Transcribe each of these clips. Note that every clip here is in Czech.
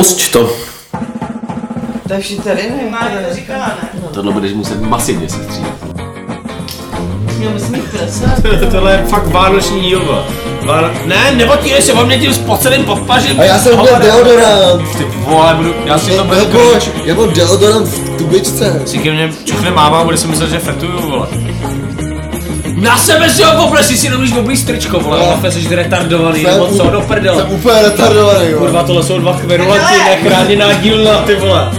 Pusť to. To je všichni tady, ne? Má to říkala, ne? Tohle budeš muset masivně se střídat. Měl bys mít prsa. Tohle je fakt vánoční díl. vole. Váno... Ne, nepotírej se o mě tím spoceným podpažím. A já jsem měl deodorant. Ty vole, budu, já si to budu Nebo, já mám deodorant v tubičce. Si ke mně čuchne máma, bude si myslet, že fetuju, vole. Na sebe si ho popresi, si nemůžeš oblíz tričko, vole, No. ale jsi retardovaný, nebo co, do prdele. Jsem úplně retardovaný, jo. Kurva, tohle jsou dva kverulanti, nechráněná dílna, ty vole.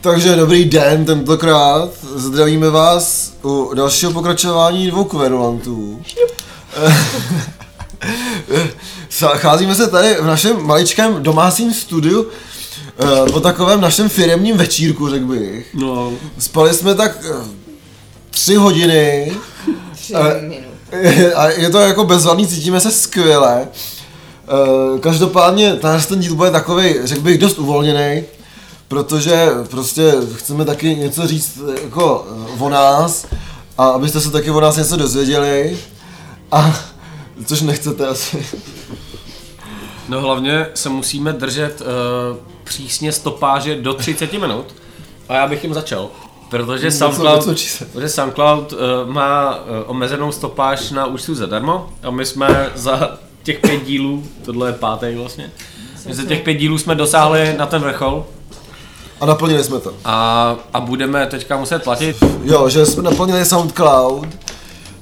Takže dobrý den tentokrát. Zdravíme vás u dalšího pokračování dvou kverulantů. Cházíme se tady v našem maličkém domácím studiu eh, po takovém našem firemním večírku, řekl bych. No, Spali jsme tak eh, tři hodiny Tři minut. a je to jako bezvadný, cítíme se skvěle. Eh, Každopádně tenhle ten díl bude takový, řekl bych, dost uvolněný, protože prostě chceme taky něco říct jako o nás a abyste se taky o nás něco dozvěděli. A což nechcete asi. no hlavně se musíme držet uh, přísně stopáže do 30 minut a já bych jim začal. Protože SoundCloud, protože SoundCloud uh, má uh, omezenou stopáž na účtu zadarmo a my jsme za těch pět dílů, tohle je pátý vlastně, my za těch pět dílů jsme dosáhli na ten vrchol A naplnili jsme to. a, a budeme teďka muset platit. Jo, že jsme naplnili SoundCloud,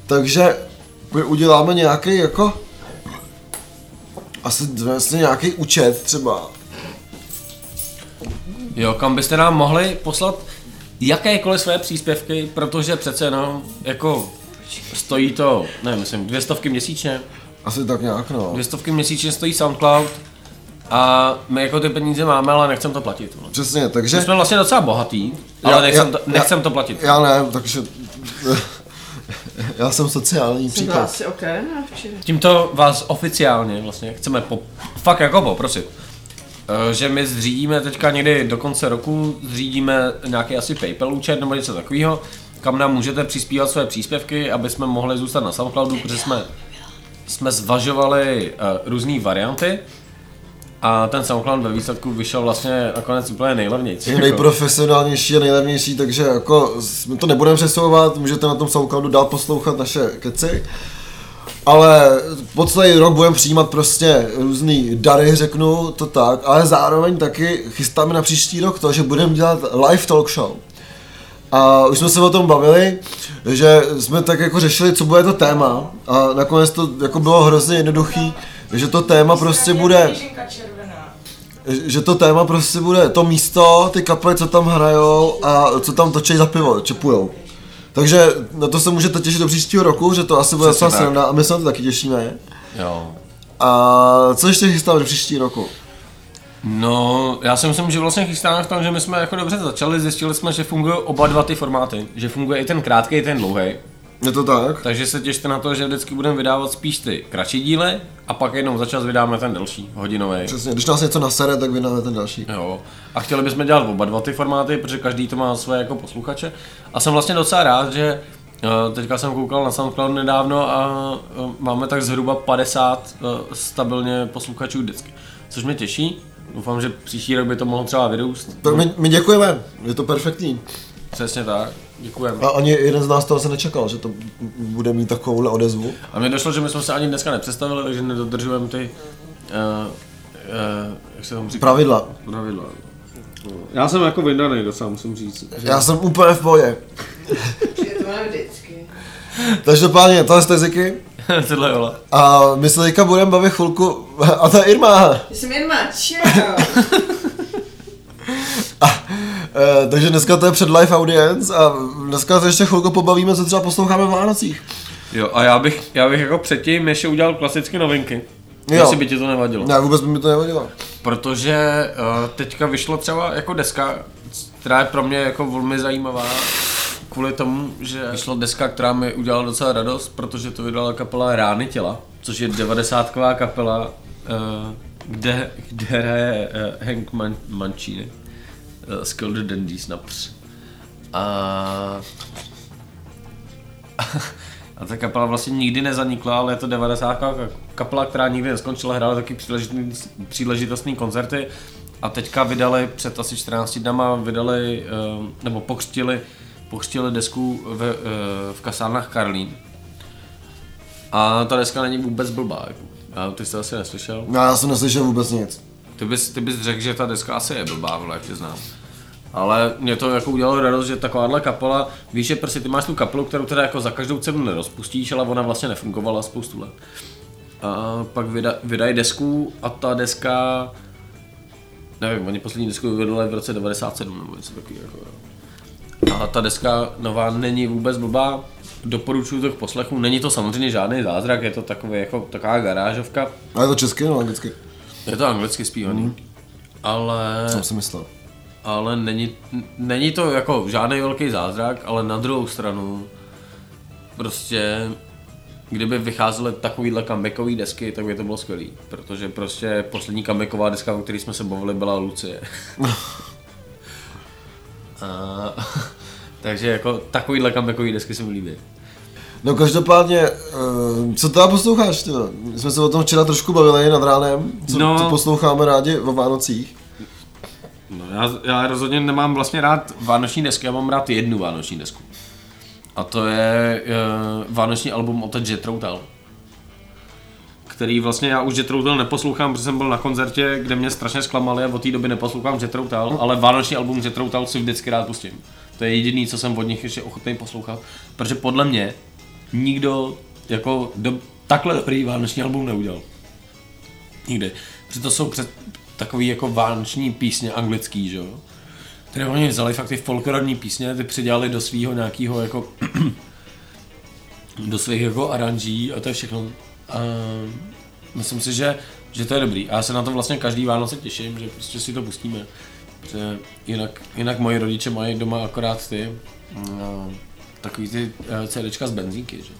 takže my uděláme nějaký jako asi vlastně nějaký účet třeba. Jo, kam byste nám mohli poslat jakékoliv své příspěvky, protože přece jenom jako stojí to, ne, myslím, dvě stovky měsíčně. Asi tak nějak no. Dvě stovky měsíčně stojí SoundCloud a my jako ty peníze máme, ale nechcem to platit. vole. Přesně, takže... My jsme vlastně docela bohatý, Já- ale nechcem, já- to, nechcem to platit. Já ne, takže... Já jsem sociální byla příklad. asi včera. Tímto vás oficiálně vlastně chceme po, fakt jako poprosit, že my zřídíme teďka někdy do konce roku, zřídíme nějaký asi PayPal účet nebo něco takového, kam nám můžete přispívat své příspěvky, aby jsme mohli zůstat na Soundcloudu, protože jsme, jsme zvažovali uh, různé varianty a ten Soundcloud ve výsledku vyšel vlastně nakonec úplně nejlevnější. Je nejprofesionálnější a nejlevnější, takže jako my to nebudeme přesouvat, můžete na tom Soundcloudu dál poslouchat naše keci. Ale po celý rok budeme přijímat prostě různý dary, řeknu to tak, ale zároveň taky chystáme na příští rok to, že budeme dělat live talk show. A už jsme se o tom bavili, že jsme tak jako řešili, co bude to téma a nakonec to jako bylo hrozně jednoduchý, že to téma prostě bude že to téma prostě bude to místo, ty kapely, co tam hrajou a co tam točí za pivo, čepujou. Takže na to se můžete těšit do příštího roku, že to asi bude docela sranda a my se na to taky těšíme. Jo. A co ještě chystáme do příští roku? No, já si myslím, že vlastně chystáme v tom, že my jsme jako dobře začali, zjistili jsme, že fungují oba dva ty formáty, že funguje i ten krátký, i ten dlouhý. Je to tak? Takže se těšte na to, že vždycky budeme vydávat spíš ty kratší díly a pak jednou za čas vydáme ten delší, hodinový. Přesně, když nás něco nasere, tak vydáme ten další. Jo. A chtěli bychom dělat oba dva ty formáty, protože každý to má své jako posluchače. A jsem vlastně docela rád, že eh, teďka jsem koukal na SoundCloud nedávno a eh, máme tak zhruba 50 eh, stabilně posluchačů vždycky. Což mě těší. Doufám, že příští rok by to mohlo třeba vyrůst. Tak my, my děkujeme, je to perfektní. Přesně tak. Děkujeme. A ani jeden z nás toho se nečekal, že to bude mít takovouhle odezvu. A mně došlo, že my jsme se ani dneska nepředstavili, takže nedodržujeme ty, uh, uh, jak se tomu říká? Pravidla. Pravidla. Já jsem jako vydaný docela, musím říct. Já jsem úplně v pohodě. Je to mám vždycky. Takže páně, tohle jste Ziky. Tohle je Ola. A my se teďka budeme bavit chvilku, a to je Irma. Já jsem má čau. Eh, takže dneska to je před live audience a dneska se ještě chvilku pobavíme, co třeba posloucháme v Vánocích. Jo, a já bych, já bych jako předtím ještě udělal klasické novinky. Jo. Jestli by ti to nevadilo. Ne, vůbec by mi to nevadilo. Protože uh, teďka vyšlo třeba jako deska, která je pro mě jako velmi zajímavá, kvůli tomu, že vyšla deska, která mi udělala docela radost, protože to vydala kapela Rány těla, což je 90 kapela, uh, kde, kde hraje uh, Hank Man- Mancini uh, z Kill the Dandies na ps. A a ta kapela vlastně nikdy nezanikla, ale je to 90. kapela, která nikdy neskončila, hrála taky příležitostný koncerty a teďka vydali před asi 14 dnama, vydali, eh, nebo pokřtili, pokřtili desku v, eh, v kasárnách Karlín. A ta deska není vůbec blbá. jako. A ty jsi to asi neslyšel? No, já jsem neslyšel vůbec nic. Ty bys, ty bys řekl, že ta deska asi je blbá, vole, jak tě znám. Ale mě to jako udělalo radost, že takováhle kapela, víš, že prostě ty máš tu kapelu, kterou teda jako za každou cenu nerozpustíš, ale ona vlastně nefungovala spoustu let. A pak vyda, vydají desku a ta deska, nevím, oni poslední desku vydali v roce 97 nebo něco takového. Jako, a ta deska nová není vůbec blbá, doporučuji to k poslechu, není to samozřejmě žádný zázrak, je to takový, jako, taková garážovka, A je to česky nebo anglicky? Je to anglicky zpívaný, mm. ale Jsem si myslel. ale není, není to jako žádný velký zázrak, ale na druhou stranu prostě kdyby vycházely takovýhle comebackové desky, tak by to bylo skvělý, protože prostě poslední comebacková deska, o které jsme se bavili, byla Lucie. A, takže jako takovýhle comebackové desky se mi líbí. No každopádně, eh, co teda posloucháš? Teda? My jsme se o tom včera trošku bavili nad ránem, co, No. co posloucháme rádi o Vánocích. No, já, já rozhodně nemám vlastně rád vánoční desky, já mám rád jednu vánoční desku. A to je uh, vánoční album od Jet Routal. Který vlastně já už Jet Routal neposlouchám, protože jsem byl na koncertě, kde mě strašně zklamali a od té doby neposlouchám Jet Routal, ale vánoční album Jet Routal si vždycky rád pustím. To je jediný, co jsem od nich ještě ochotný poslouchat, protože podle mě nikdo jako do, takhle dobrý vánoční album neudělal. Nikdy. Protože to jsou před, takový jako vánoční písně anglický, že jo? Které oni vzali fakt ty folklorní písně, ty přidělali do svého nějakého jako do svých jako aranží a to je všechno. A myslím si, že, že to je dobrý. A já se na to vlastně každý Vánoce těším, že prostě si to pustíme. Protože jinak, jinak moji rodiče mají doma akorát ty no, takový ty eh, CDčka z benzínky, že?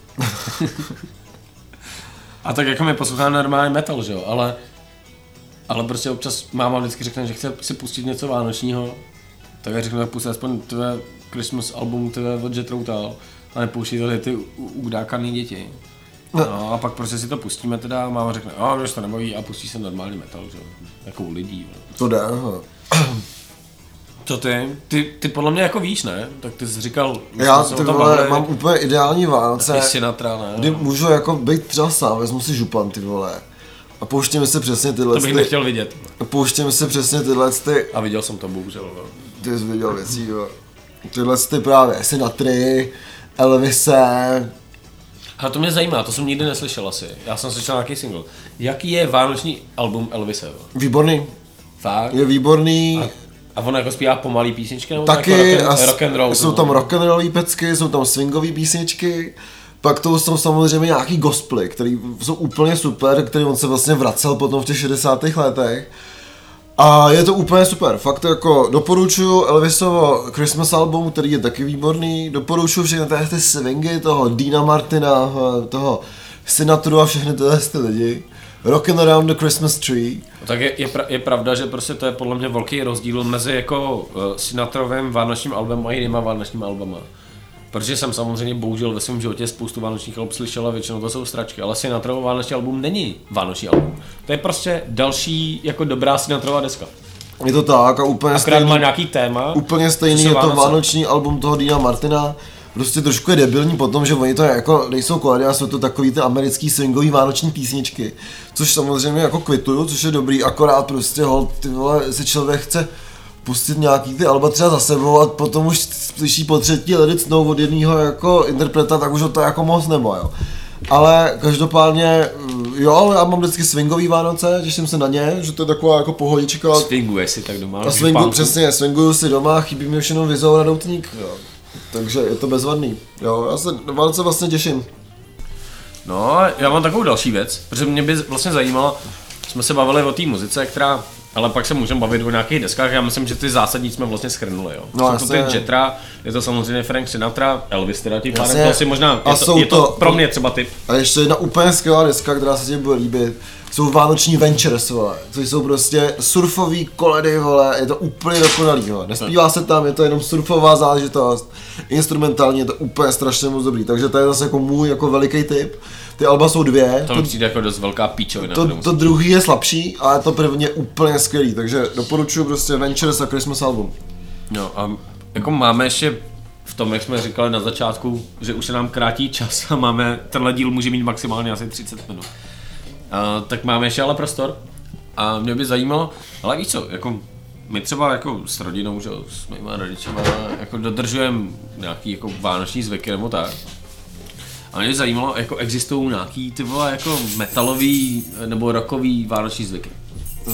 A tak jako my posloucháme normální metal, že jo, ale ale prostě občas máma vždycky řekne, že chce si pustit něco vánočního, tak já řeknu, tak pusti aspoň tvé Christmas album tvé od Jet Routal a nepouští tady ty udákaný děti. No a pak prostě si to pustíme teda a máma řekne, a mě to nebaví a pustí se normální metal, že jo, jako u lidí. jo. To jde, aha. Co ty? ty? Ty podle mě jako víš, ne? Tak ty jsi říkal, Já se ty vole, bavili, mám úplně ideální Vánoce, Sinatra, ne? kdy můžu jako být třeba sám, vezmu si župan ty vole. A pouštím si přesně tyhle To bych ty, nechtěl vidět. pouštím si přesně tyhle ty, A viděl jsem to bohužel. no. ty jsi viděl věcí, jo. Tyhle ty právě Sinatry, Elvise, A to mě zajímá, to jsem nikdy neslyšel asi. Já jsem slyšel nějaký single. Jaký je vánoční album Elvise? výborný, Fakt? je výborný. A, a on jako zpívá pomalý písničky? Nebo Taky jako rock, and, rock and roll? jsou tam rock'n'rollové pecky, jsou tam swingové písničky, pak to jsou samozřejmě nějaký gospely, které jsou úplně super, který on se vlastně vracel potom v těch 60. letech. A je to úplně super, fakt jako doporučuju Elvisovo Christmas album, který je taky výborný, doporučuju všechny ty swingy toho Dina Martina, toho Sinatru a všechny tyhle ty lidi. Rockin' around the Christmas tree. Tak je, je, pra, je, pravda, že prostě to je podle mě velký rozdíl mezi jako uh, Sinatrovým vánočním albem a jinýma vánočníma albama. Protože jsem samozřejmě bohužel ve svém životě spoustu vánočních alb slyšel a většinou to jsou stračky, ale Sinatrovo vánoční album není vánoční album. To je prostě další jako dobrá Sinatrová deska. Je to tak a úplně Akorát má stejný, nějaký téma. úplně stejný je to Vánoce. vánoční album toho Dina Martina. Prostě trošku je debilní potom, že oni to jako nejsou koledy, ale jsou to takový ty americký swingový vánoční písničky. Což samozřejmě jako kvituju, což je dobrý, akorát prostě hold, ty vole, si člověk chce pustit nějaký ty alba třeba za sebou a potom už slyší po třetí Let It Snow od jedného jako interpreta, tak už ho to jako moc nebo jo. Ale každopádně, jo, já mám vždycky swingový Vánoce, těším se na ně, že to je taková jako pohodička. Swinguje si tak doma. A swingu, přesně, swinguju si doma, chybí mi už jenom vizou na doutník. Jo. Takže je to bezvadný. Jo, já se Vánoce vlastně těším. No, já mám takovou další věc, protože mě by vlastně zajímalo, jsme se bavili o té muzice, která Ale pak se můžeme bavit o nějakých deskách, já myslím, že ty zásadní jsme vlastně schrnuli, jo. No, jsou to ty. Jetra, je to samozřejmě Frank Sinatra, Elvis teda tím pádem, to asi možná, A je to, jsou je to, to- pro mě třeba typ. A ještě jedna úplně skvělá deska, která se ti bude líbit, jsou Vánoční Ventures, vole, což jsou prostě surfový koledy, vole, je to úplně dokonalý, vole. Nespívá se tam, je to jenom surfová záležitost, instrumentálně je to úplně strašně moc dobrý, takže to je zase jako můj jako veliký tip. Ty alba jsou dvě, To mi přijde jako dost velká píčovina. to, to druhý je slabší, ale to první je úplně skvělý, takže doporučuji prostě Ventures a Christmas album. No a jako máme ještě v tom, jak jsme říkali na začátku, že už se nám krátí čas a máme, tenhle díl může mít maximálně asi 30 minut. A, tak máme ještě ale prostor a mě by zajímalo, ale víš co, jako my třeba jako s rodinou, že, s mýma rodičema, jako dodržujeme nějaký jako vánoční zvyky nebo tak. A mě zajímalo, jako existují nějaký ty vole jako metalový nebo rockový vánoční zvyky.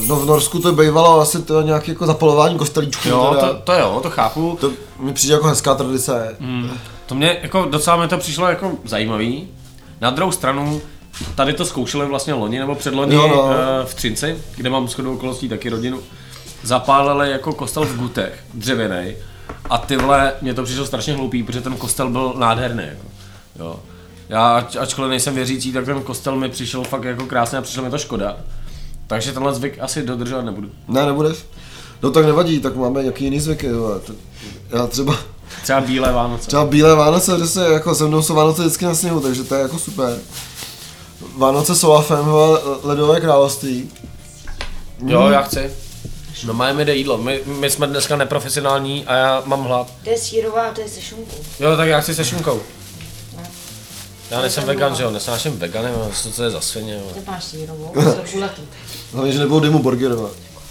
No v Norsku to bývalo asi to nějaké jako zapalování kostelíčků. Jo, teda. to, to jo, to chápu. to mi přijde jako hezká tradice. Hmm. To mě jako docela mi to přišlo jako zajímavý. Na druhou stranu, tady to zkoušeli vlastně loni nebo předloni Jo, no, uh, v Třinci, kde mám shodou okolností taky rodinu. Zapálili jako kostel v Gutech, dřevěný. A ty vole, mě to přišlo strašně hloupý, protože ten kostel byl nádherný. Jako. Jo. Já, ač, ačkoliv nejsem věřící, tak ten kostel mi přišel fakt jako krásný a přišlo mi to škoda. Takže tenhle zvyk asi dodržovat nebudu. Ne, nebudeš? No tak nevadí, tak máme jaký jiný. To- Já třeba, Třeba bílé Vánoce. třeba bílé Vánoce, že se jako se mnou jsou Vánoce vždycky na sněhu, takže to je jako super. Vánoce s Olafem, ledové království. Jo, já chci. No máme jde jídlo. My, my jsme dneska neprofesionální a já mám hlad. To je sírová a to je se šunkou. Jo, tak já chci se šunkou. Já nejsem vegan, že jo, nesnáším vegany, ale co to je za svině, jo. Ty máš sírovou, to je kulatý. Hlavně, že nebudou dymu burgery, vole.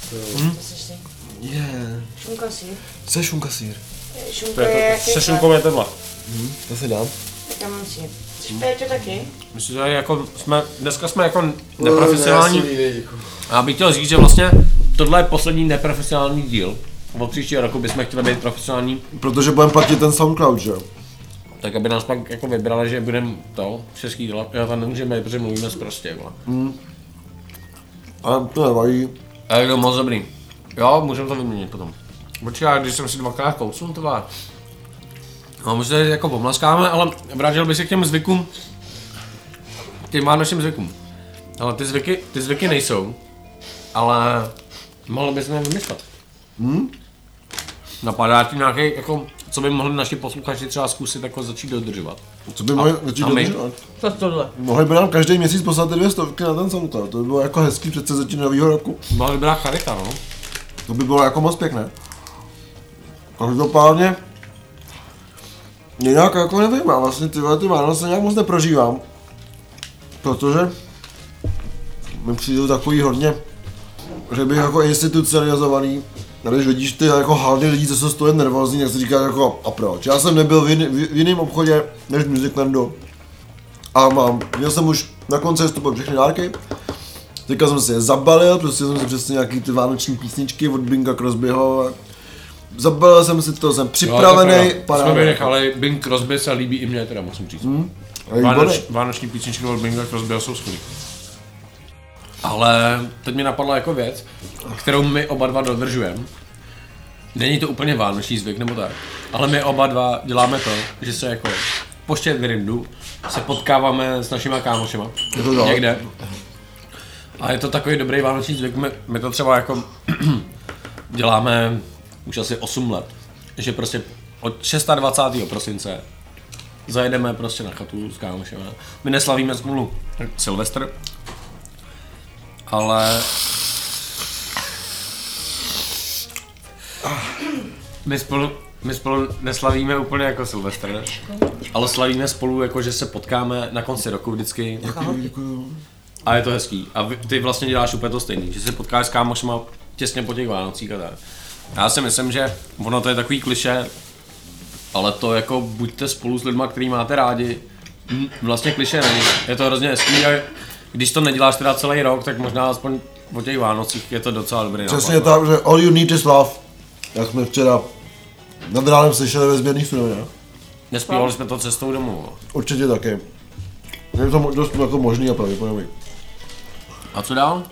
To seš ty. Je, Šunka sír. co je šunka sír? Šunka je Se šunkou je tohle. To si dám. Tak já mám sír. Chceš taky? Myslím, že jako jsme, dneska jsme jako neprofesionální. A já bych chtěl říct, že vlastně tohle je poslední neprofesionální díl. Od příštího roku bychom chtěli být profesionální, Protože budeme platit ten Soundcloud, že jo? Tak aby nás pak jako vybrali, že budeme to český dělat. Já tam nemůžeme, protože mluvíme prostě, vole. Ale to nevadí. A je to moc dobrý. Jo, můžeme to vyměnit potom. Počkej, když jsem si dvakrát kousnul, to má. No, možná jako pomlaskáme, ale vrátil bych se k těm zvykům. K těm vánočním zvykům. Ale ty zvyky, ty zvyky nejsou, ale mohli bychom je vymyslet. Hmm? Napadá ti nějaký, jako, co by mohli naši posluchači třeba zkusit jako začít dodržovat. Co by mohli začít a my? dodržovat? Co tohle? Mohli by nám každý měsíc poslat ty dvě stovky na ten Soundcloud, to by bylo jako hezký přece začít nového roku. Mohla by byla charita, no. To by bylo jako moc pěkné. Každopádně, jinak jako nevím, já vlastně tyhle ty Vánoce nějak moc neprožívám. Protože mi přijdou takový hodně, že bych jako institucionalizovaný, a když vidíš ty jako haldy lidí, co jsou z toho nervózní, tak si říkáš jako a proč? Já jsem nebyl v, v jiném obchodě než Musiclandu a mám, měl jsem už na konci vstupu všechny dárky, Teďka jsem si je zabalil, prostě jsem si přesně nějaký ty vánoční písničky od Binga Crosbyho. Zabalil jsem si to, jsem připravený, Jsme vynechali, Bing Crosby se líbí i mně, teda musím říct. Hmm, Vánoč, vánoční písničky od Binga Crosbyho jsou skvělý. Ale teď mi napadla jako věc, kterou my oba dva dodržujeme. Není to úplně vánoční zvyk nebo tak, ale my oba dva děláme to, že se jako po Štědrindu se potkáváme s našima kámošema Je to tak. někde. A je to takový dobrý vánoční zvyk, my, my to třeba jako děláme už asi 8 let, že prostě od 26. prosince zajedeme prostě na chatu s kámošem. My neslavíme spolu Silvestr, ale my spolu, my spolu neslavíme úplně jako Silvestr, ale slavíme spolu jako, že se potkáme na konci roku vždycky a je to hezký. A vy- ty vlastně děláš úplně to stejný, že se potkáš s kámošema těsně po těch Vánocích a tak. Já si myslím, že ono to je takový kliše, ale to jako buďte spolu s lidma, který máte rádi, vlastně kliše není. Je to hrozně hezký a když to neděláš teda celý rok, tak možná aspoň po těch Vánocích je to docela dobrý Přesně nápad. tak, že all you need is love. Jak jsme včera nad ránem slyšeli ve sběrných surovinách. Nespívali jsme to cestou domů. no. Určitě taky. Je to dost jako možný a pravděpodobný. A co dál?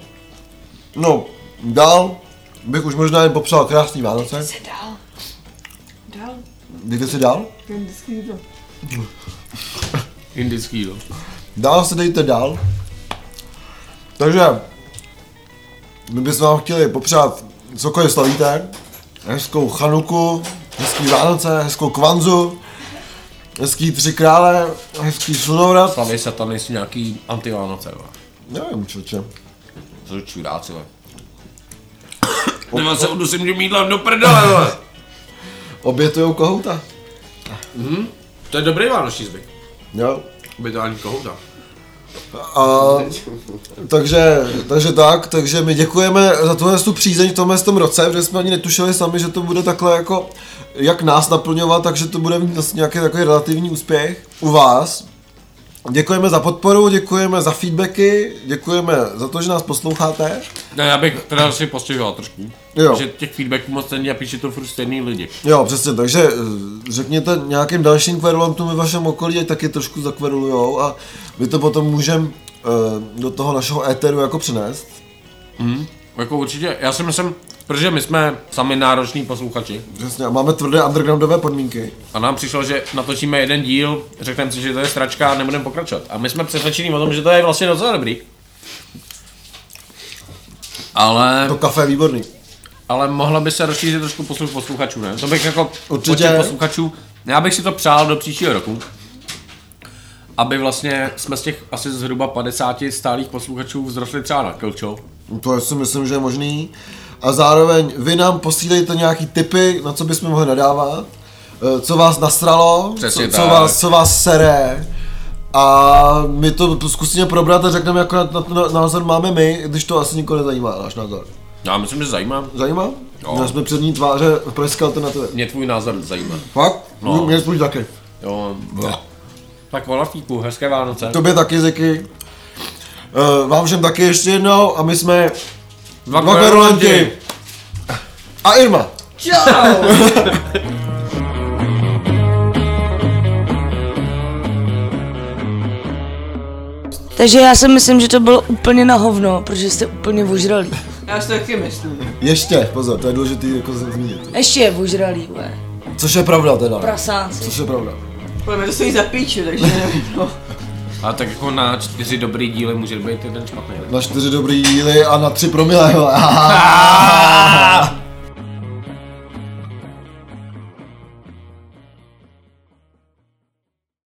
No, dál bych už možná jen popřál krásný Vánoce. Se dál. Dál. Dejte si dál? Indický jídlo. Indický jídlo. Dál se dejte dál. Takže my bychom vám chtěli popřát cokoliv slavíte. Hezkou chanuku, hezký Vánoce, hezkou kvanzu, hezký tři krále, hezký slunovrat. Slaví se tam nejsou nějaký antivánoce, vole. Nevím, člověče. Co čuráci, vole. Nemá se udusím tím jídlem do prdele, vole. Obětujou kohouta. To je dobrý vánoční zvyk. Jo. Obětování kohouta. A, takže, takže tak, takže my děkujeme za tuhle tu přízeň v tomhle tom roce, protože jsme ani netušili sami, že to bude takhle jako, jak nás naplňovat, takže to bude mít vlastně nějaký takový relativní úspěch u vás. Děkujeme za podporu, děkujeme za feedbacky, děkujeme za to, že nás posloucháte. Ne, já bych teda si postihoval trošku. Jo. Že těch feedbacků moc není a píše to furt stejný lidi. Jo, přesně, takže eh, řekněte nějakým dalším kverulantům ve vašem okolí, ať taky trošku zakverulujou a my to potom můžeme do toho našeho éteru jako přinést. Jako určitě, já si myslím, protože my jsme sami nároční posluchači Přesně, a máme tvrdé undergroundové podmínky. a nám přišlo, že natočíme jeden díl, řekneme si, že to je stračka a nebudeme pokračovat. A my jsme přesvědčení o tom, že to je vlastně docela dobrý. Ale, To kafe je výborný. ale mohlo by se rozšířit trošku posluch posluchačů, ne? To bych jako Určitě. počet posluchačů, já bych si to přál do příštího roku. Aby vlastně jsme z těch asi zhruba 50 stálých posluchačů vzrostli třeba na Kilčo. To si myslím, že je možný. A zároveň vy nám posílejte nějaký tipy, na co bychom mohli nadávat, eh, co vás nasralo, Přesně co, co, vás, co vás sere. A my to zkusíme probrat a řekneme, jak na, na názor máme my, když to asi nikoho nezajímá, náš názor. Já myslím, že zajímá. Zajímá? Jo. No. jsme přední tváře v pražské alternativě. Mě tvůj názor zajímá. Fakt? No. No. Mě spíš taky. Jo. Tak volafíku, hezké Vánoce. Tobě taky, Ziky. Uh, vám všem taky ještě jednou a my jsme Dva dva kverulanti. A Irma. Takže já si myslím, že to bylo úplně na hovno, protože jste úplně ožralí. Já si taky myslím. Ještě, pozor, to je důležitý jako zmínit. Ještě je ožralí. Což je pravda teda. Prasáci. Což je pravda. Podle mě to stojí za píči, takže nevím, no. A tak jako na čtyři dobrý díly může být jeden špatný. ne? Na čtyři dobrý díly a na tři promile.